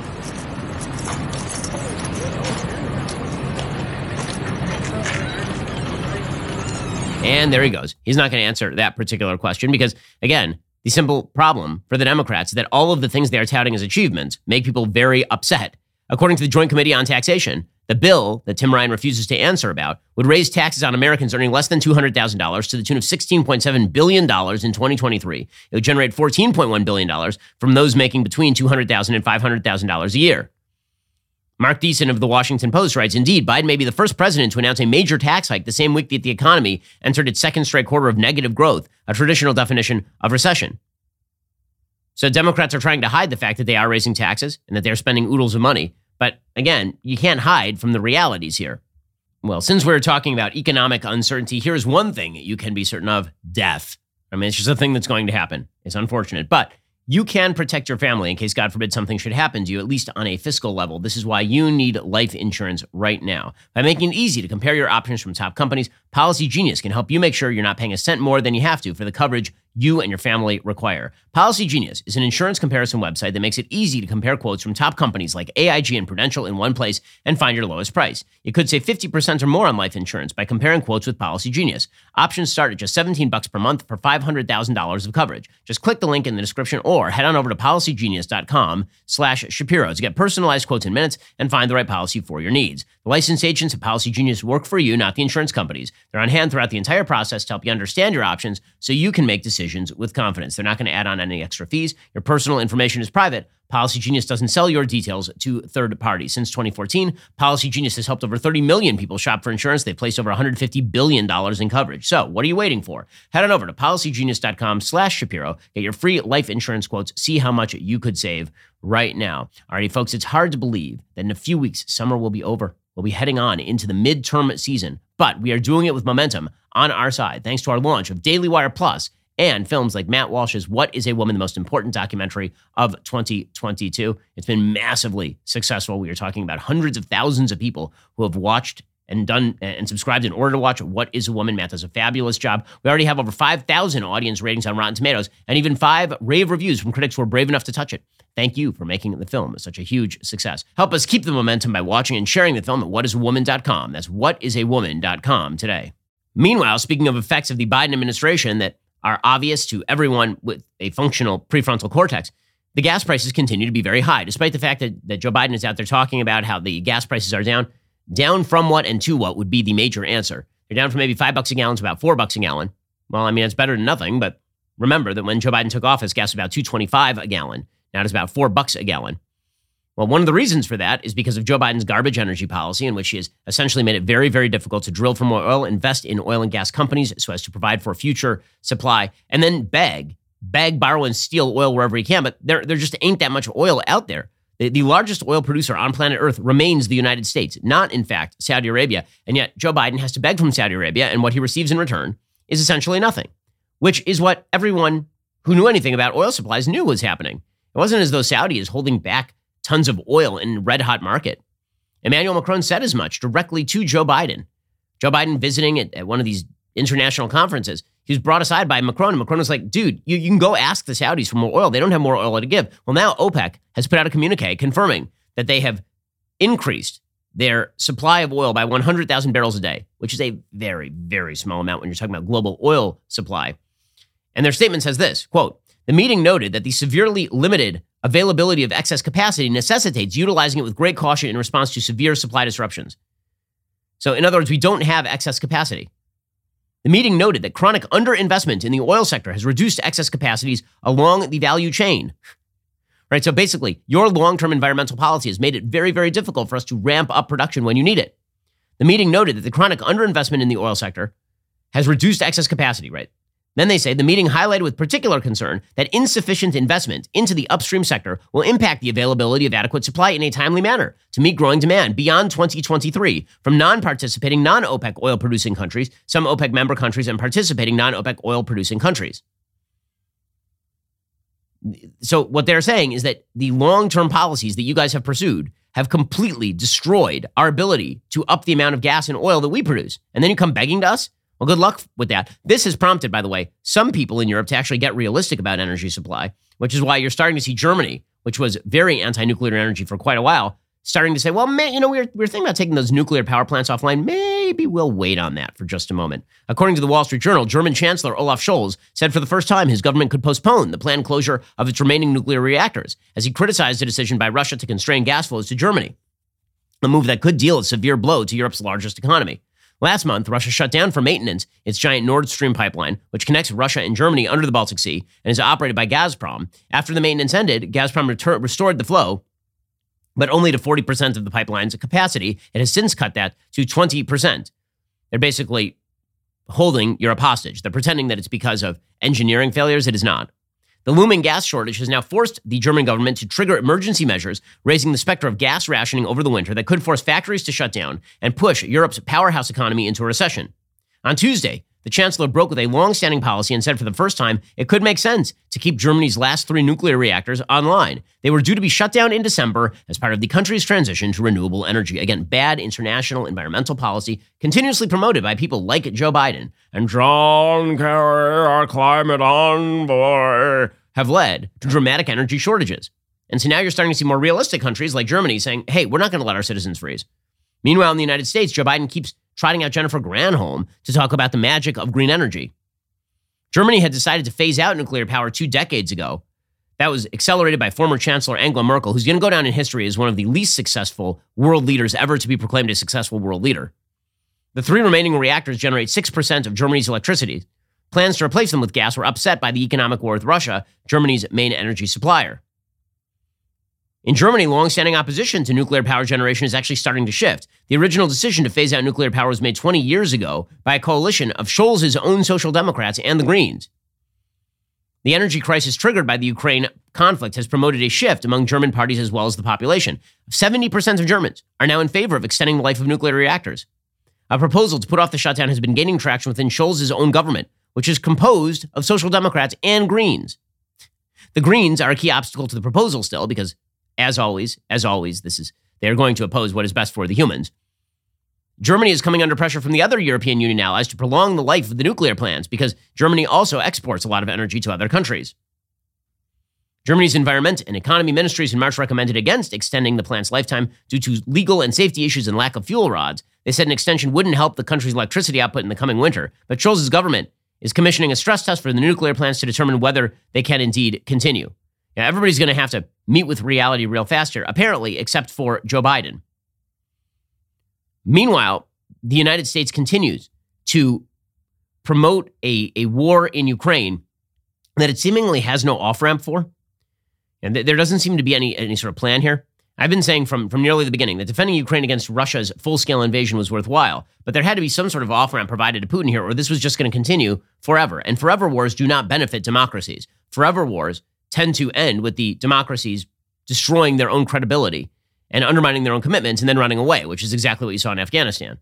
And there he goes. He's not going to answer that particular question because, again, the simple problem for the Democrats is that all of the things they are touting as achievements make people very upset. According to the Joint Committee on Taxation, the bill that Tim Ryan refuses to answer about would raise taxes on Americans earning less than $200,000 to the tune of $16.7 billion in 2023. It would generate $14.1 billion from those making between $200,000 and $500,000 a year. Marc Thiessen of the Washington Post writes Indeed, Biden may be the first president to announce a major tax hike the same week that the economy entered its second straight quarter of negative growth, a traditional definition of recession. So Democrats are trying to hide the fact that they are raising taxes and that they're spending oodles of money. But again, you can't hide from the realities here. Well, since we're talking about economic uncertainty, here's one thing you can be certain of death. I mean, it's just a thing that's going to happen. It's unfortunate. But you can protect your family in case, God forbid, something should happen to you, at least on a fiscal level. This is why you need life insurance right now. By making it easy to compare your options from top companies, Policy Genius can help you make sure you're not paying a cent more than you have to for the coverage you and your family require. Policy Genius is an insurance comparison website that makes it easy to compare quotes from top companies like AIG and Prudential in one place and find your lowest price. You could save 50% or more on life insurance by comparing quotes with Policy Genius. Options start at just 17 bucks per month for $500,000 of coverage. Just click the link in the description or head on over to policygenius.com slash Shapiro to get personalized quotes in minutes and find the right policy for your needs. The licensed agents at Policy Genius work for you, not the insurance companies. They're on hand throughout the entire process to help you understand your options so you can make decisions with confidence. They're not going to add on any extra fees. Your personal information is private. Policy Genius doesn't sell your details to third parties. Since 2014, Policy Genius has helped over 30 million people shop for insurance. They've placed over $150 billion in coverage. So what are you waiting for? Head on over to policygenius.com slash Shapiro. Get your free life insurance quotes. See how much you could save right now. Alrighty, folks, it's hard to believe that in a few weeks, summer will be over. We'll be heading on into the midterm season, but we are doing it with momentum on our side thanks to our launch of Daily Wire Plus and films like Matt Walsh's What is a Woman, the most important documentary of 2022. It's been massively successful. We are talking about hundreds of thousands of people who have watched and done and subscribed in order to watch What is a Woman. Matt does a fabulous job. We already have over 5,000 audience ratings on Rotten Tomatoes and even five rave reviews from critics who are brave enough to touch it. Thank you for making the film such a huge success. Help us keep the momentum by watching and sharing the film at whatisawoman.com. That's whatisawoman.com today. Meanwhile, speaking of effects of the Biden administration that are obvious to everyone with a functional prefrontal cortex, the gas prices continue to be very high, despite the fact that, that Joe Biden is out there talking about how the gas prices are down. Down from what and to what would be the major answer. They're down from maybe five bucks a gallon to about four bucks a gallon. Well, I mean, it's better than nothing, but remember that when Joe Biden took office, gas was about 225 a gallon. Now it's about four bucks a gallon. Well, one of the reasons for that is because of Joe Biden's garbage energy policy, in which he has essentially made it very, very difficult to drill for more oil, invest in oil and gas companies so as to provide for future supply, and then beg, beg, borrow, and steal oil wherever he can. But there, there just ain't that much oil out there. The, the largest oil producer on planet Earth remains the United States, not, in fact, Saudi Arabia. And yet, Joe Biden has to beg from Saudi Arabia, and what he receives in return is essentially nothing, which is what everyone who knew anything about oil supplies knew was happening. It wasn't as though Saudi is holding back tons of oil in red hot market. Emmanuel Macron said as much directly to Joe Biden. Joe Biden visiting at, at one of these international conferences. He was brought aside by Macron, and Macron was like, dude, you, you can go ask the Saudis for more oil. They don't have more oil to give. Well, now OPEC has put out a communique confirming that they have increased their supply of oil by 100,000 barrels a day, which is a very, very small amount when you're talking about global oil supply. And their statement says this quote, the meeting noted that the severely limited availability of excess capacity necessitates utilizing it with great caution in response to severe supply disruptions. So, in other words, we don't have excess capacity. The meeting noted that chronic underinvestment in the oil sector has reduced excess capacities along the value chain. Right? So basically, your long-term environmental policy has made it very, very difficult for us to ramp up production when you need it. The meeting noted that the chronic underinvestment in the oil sector has reduced excess capacity, right? Then they say the meeting highlighted with particular concern that insufficient investment into the upstream sector will impact the availability of adequate supply in a timely manner to meet growing demand beyond 2023 from non participating non OPEC oil producing countries, some OPEC member countries, and participating non OPEC oil producing countries. So, what they're saying is that the long term policies that you guys have pursued have completely destroyed our ability to up the amount of gas and oil that we produce. And then you come begging to us well, good luck with that. This has prompted, by the way, some people in Europe to actually get realistic about energy supply, which is why you're starting to see Germany, which was very anti nuclear energy for quite a while, starting to say, well, man, you know, we are we are thinking about taking those nuclear power plants offline. Maybe we'll wait on that for just a moment. According to the Wall Street Journal, German Chancellor Olaf Scholz said for the first time his government could postpone the planned closure of its remaining nuclear reactors as he criticized a decision by Russia to constrain gas flows to Germany, a move that could deal a severe blow to Europe's largest economy. Last month, Russia shut down for maintenance its giant Nord Stream pipeline, which connects Russia and Germany under the Baltic Sea and is operated by Gazprom. After the maintenance ended, Gazprom retur- restored the flow, but only to 40% of the pipeline's capacity. It has since cut that to 20%. They're basically holding Europe hostage. They're pretending that it's because of engineering failures. It is not. The looming gas shortage has now forced the German government to trigger emergency measures, raising the specter of gas rationing over the winter that could force factories to shut down and push Europe's powerhouse economy into a recession. On Tuesday, the chancellor broke with a long-standing policy and said for the first time it could make sense to keep Germany's last three nuclear reactors online. They were due to be shut down in December as part of the country's transition to renewable energy. Again, bad international environmental policy continuously promoted by people like Joe Biden and John Kerry, our climate envoy, have led to dramatic energy shortages. And so now you're starting to see more realistic countries like Germany saying, hey, we're not going to let our citizens freeze. Meanwhile, in the United States, Joe Biden keeps trotting out Jennifer Granholm to talk about the magic of green energy. Germany had decided to phase out nuclear power two decades ago. That was accelerated by former Chancellor Angela Merkel, who's going to go down in history as one of the least successful world leaders ever to be proclaimed a successful world leader. The three remaining reactors generate 6% of Germany's electricity. Plans to replace them with gas were upset by the economic war with Russia, Germany's main energy supplier. In Germany, long-standing opposition to nuclear power generation is actually starting to shift. The original decision to phase out nuclear power was made 20 years ago by a coalition of Scholz's own Social Democrats and the Greens. The energy crisis triggered by the Ukraine conflict has promoted a shift among German parties as well as the population. 70% of Germans are now in favor of extending the life of nuclear reactors. A proposal to put off the shutdown has been gaining traction within Scholz's own government, which is composed of Social Democrats and Greens. The Greens are a key obstacle to the proposal still because as always, as always, this is they are going to oppose what is best for the humans. Germany is coming under pressure from the other European Union allies to prolong the life of the nuclear plants because Germany also exports a lot of energy to other countries. Germany's environment and economy ministries in March recommended against extending the plant's lifetime due to legal and safety issues and lack of fuel rods. They said an extension wouldn't help the country's electricity output in the coming winter, but Scholz's government is commissioning a stress test for the nuclear plants to determine whether they can indeed continue. Now, everybody's going to have to meet with reality real fast here, apparently, except for Joe Biden. Meanwhile, the United States continues to promote a, a war in Ukraine that it seemingly has no off ramp for. And th- there doesn't seem to be any, any sort of plan here. I've been saying from, from nearly the beginning that defending Ukraine against Russia's full scale invasion was worthwhile, but there had to be some sort of off ramp provided to Putin here, or this was just going to continue forever. And forever wars do not benefit democracies. Forever wars tend to end with the democracies destroying their own credibility and undermining their own commitments and then running away, which is exactly what you saw in Afghanistan.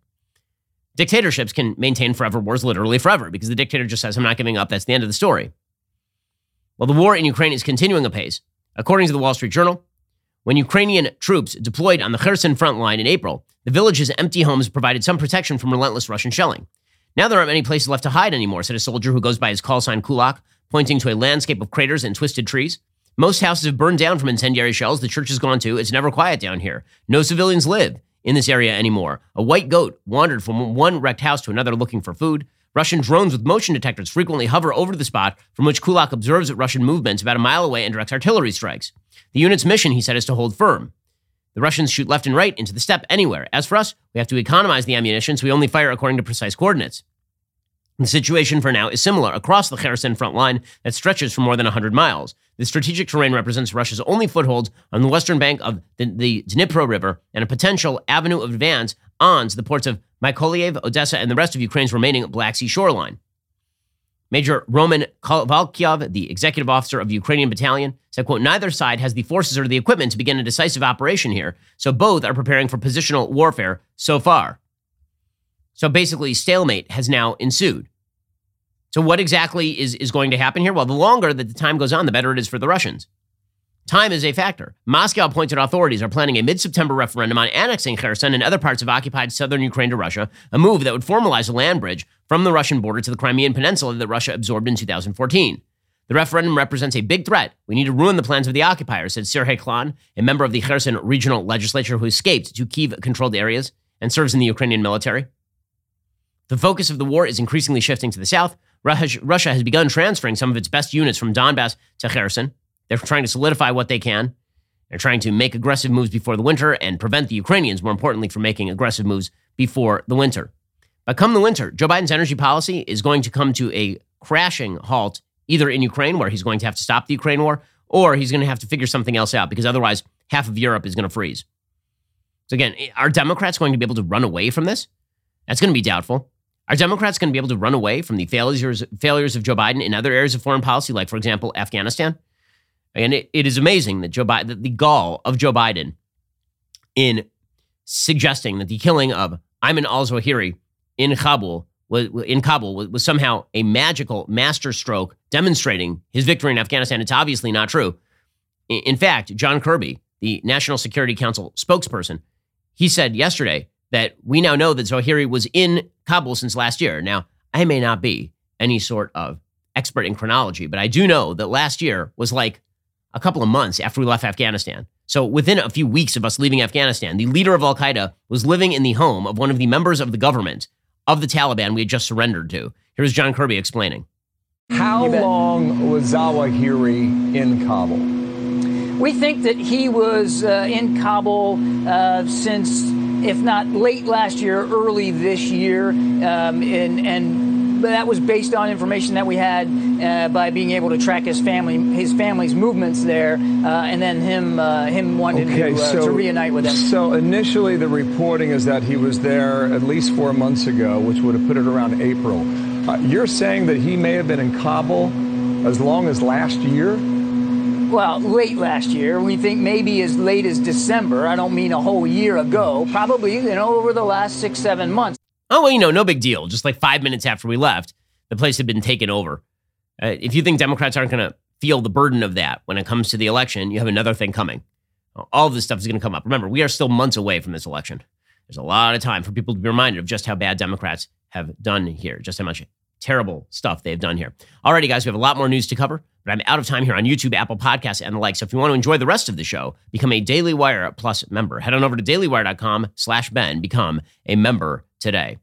Dictatorships can maintain forever wars literally forever because the dictator just says, I'm not giving up. That's the end of the story. Well, the war in Ukraine is continuing apace. According to the Wall Street Journal, when Ukrainian troops deployed on the Kherson front line in April, the village's empty homes provided some protection from relentless Russian shelling. Now there aren't many places left to hide anymore, said a soldier who goes by his call sign Kulak, pointing to a landscape of craters and twisted trees. Most houses have burned down from incendiary shells. The church has gone to. It's never quiet down here. No civilians live in this area anymore. A white goat wandered from one wrecked house to another looking for food. Russian drones with motion detectors frequently hover over the spot from which Kulak observes Russian movements about a mile away and directs artillery strikes. The unit's mission, he said, is to hold firm. The Russians shoot left and right into the steppe anywhere. As for us, we have to economize the ammunition, so we only fire according to precise coordinates. The situation for now is similar across the Kherson front line that stretches for more than 100 miles. The strategic terrain represents Russia's only foothold on the western bank of the, the Dnipro River and a potential avenue of advance on to the ports of Mykolaiv, Odessa, and the rest of Ukraine's remaining Black Sea shoreline. Major Roman Kovalkyov, the executive officer of the Ukrainian battalion, said, quote, neither side has the forces or the equipment to begin a decisive operation here, so both are preparing for positional warfare so far. So basically, stalemate has now ensued. So, what exactly is, is going to happen here? Well, the longer that the time goes on, the better it is for the Russians. Time is a factor. Moscow appointed authorities are planning a mid September referendum on annexing Kherson and other parts of occupied southern Ukraine to Russia, a move that would formalize a land bridge from the Russian border to the Crimean Peninsula that Russia absorbed in 2014. The referendum represents a big threat. We need to ruin the plans of the occupiers, said Serhii Khlan, a member of the Kherson regional legislature who escaped to Kiev controlled areas and serves in the Ukrainian military. The focus of the war is increasingly shifting to the south. Russia has begun transferring some of its best units from Donbass to Kherson. They're trying to solidify what they can. They're trying to make aggressive moves before the winter and prevent the Ukrainians, more importantly, from making aggressive moves before the winter. But come the winter, Joe Biden's energy policy is going to come to a crashing halt, either in Ukraine, where he's going to have to stop the Ukraine war, or he's going to have to figure something else out because otherwise half of Europe is going to freeze. So, again, eh, are Democrats going to be able to run away from this? That's going to be doubtful. Are Democrats going to be able to run away from the failures, failures of Joe Biden in other areas of foreign policy, like, for example, Afghanistan? And it, it is amazing that Joe Biden, the gall of Joe Biden in suggesting that the killing of Ayman al-Zawahiri in Kabul was, in Kabul was, was somehow a magical masterstroke demonstrating his victory in Afghanistan. It's obviously not true. In, in fact, John Kirby, the National Security Council spokesperson, he said yesterday that we now know that Zawahiri was in Kabul since last year. Now, I may not be any sort of expert in chronology, but I do know that last year was like a couple of months after we left Afghanistan. So within a few weeks of us leaving Afghanistan, the leader of Al Qaeda was living in the home of one of the members of the government of the Taliban we had just surrendered to. Here's John Kirby explaining. How long was Zawahiri in Kabul? We think that he was uh, in Kabul uh, since, if not late last year, early this year, um, and, and that was based on information that we had uh, by being able to track his family, his family's movements there, uh, and then him, uh, him wanting okay, to, uh, so, to reunite with them. So initially, the reporting is that he was there at least four months ago, which would have put it around April. Uh, you're saying that he may have been in Kabul as long as last year? Well, late last year. We think maybe as late as December. I don't mean a whole year ago. Probably, you know, over the last six, seven months. Oh, well, you know, no big deal. Just like five minutes after we left, the place had been taken over. Uh, if you think Democrats aren't going to feel the burden of that when it comes to the election, you have another thing coming. All this stuff is going to come up. Remember, we are still months away from this election. There's a lot of time for people to be reminded of just how bad Democrats have done here, just how much terrible stuff they've done here. Alrighty, guys, we have a lot more news to cover, but I'm out of time here on YouTube, Apple Podcasts, and the like. So if you want to enjoy the rest of the show, become a Daily Wire Plus member. Head on over to dailywire.com slash Ben. Become a member today.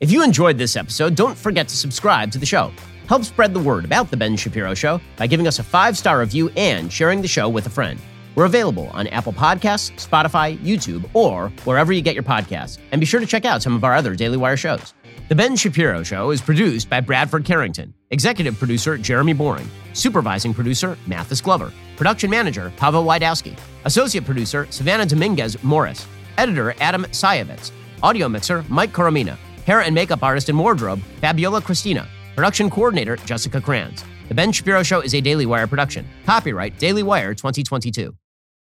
If you enjoyed this episode, don't forget to subscribe to the show. Help spread the word about The Ben Shapiro Show by giving us a five star review and sharing the show with a friend. We're available on Apple Podcasts, Spotify, YouTube, or wherever you get your podcasts. And be sure to check out some of our other Daily Wire shows. The Ben Shapiro Show is produced by Bradford Carrington, executive producer Jeremy Boring, supervising producer Mathis Glover, production manager Pavel Wydowski, associate producer Savannah Dominguez Morris, editor Adam Sayevitz, audio mixer Mike Coromina, hair and makeup artist and wardrobe Fabiola Cristina, production coordinator Jessica Kranz. The Ben Shapiro Show is a Daily Wire production. Copyright Daily Wire 2022.